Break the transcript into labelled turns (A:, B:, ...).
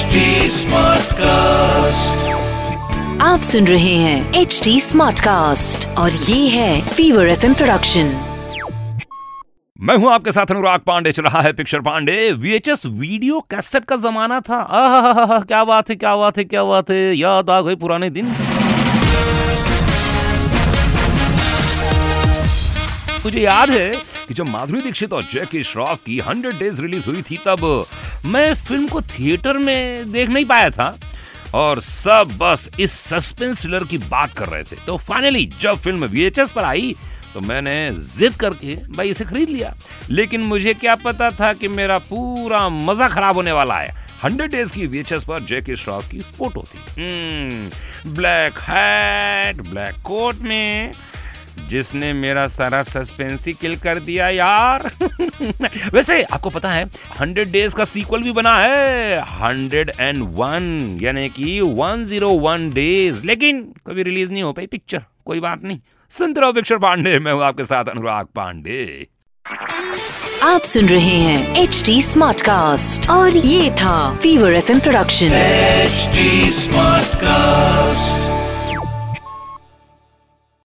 A: HD Smartcast.
B: आप सुन रहे हैं एच डी स्मार्ट कास्ट और ये है फीवर एफ़ प्रोडक्शन
C: मैं हूँ आपके साथ अनुराग पांडे चल रहा है picture Pandey. VHS video cassette का जमाना था। आहा क्या बात है क्या बात है क्या बात है। याद आ गए पुराने दिन। मुझे याद है कि जब माधुरी दीक्षित और जैकी श्रॉफ की हंड्रेड डेज़ रिलीज़ हुई थी, तब मैं फ़िल्म को थिएटर में देख नहीं पाया था और सब बस इस सस्पेंस थ्रिलर की बात कर रहे थे। तो फाइनली जब फ़िल्म वीएचएस पर आई तो मैंने जिद करके भाई इसे खरीद लिया। लेकिन मुझे क्या पता था कि मेरा पूरा मज़ा खराब होने वाला है। हंड्रेड डेज़ की वीएचएस पर जैकी श्रॉफ की फ़ोटो थी। ब्लैक हैट, ब्लैक कोट में जिसने मेरा सारा सस्पेंस ही किल कर दिया यार। वैसे आपको पता है हंड्रेड डेज़ का सीक्वल भी बना है। हंड्रेड एंड वन यानी कि वन ज़ीरो वन डेज़ लेकिन कभी रिलीज़ नहीं हो पाई पिक्चर कोई बात नहीं। सुनते रहो पिक्चर पांडे मैं हूँ आपके साथ अनुराग पांडे।
B: आप सुन रहे हैं एच डी स्मार्ट कास्ट और ये था fever F production
A: H smart Smartcast.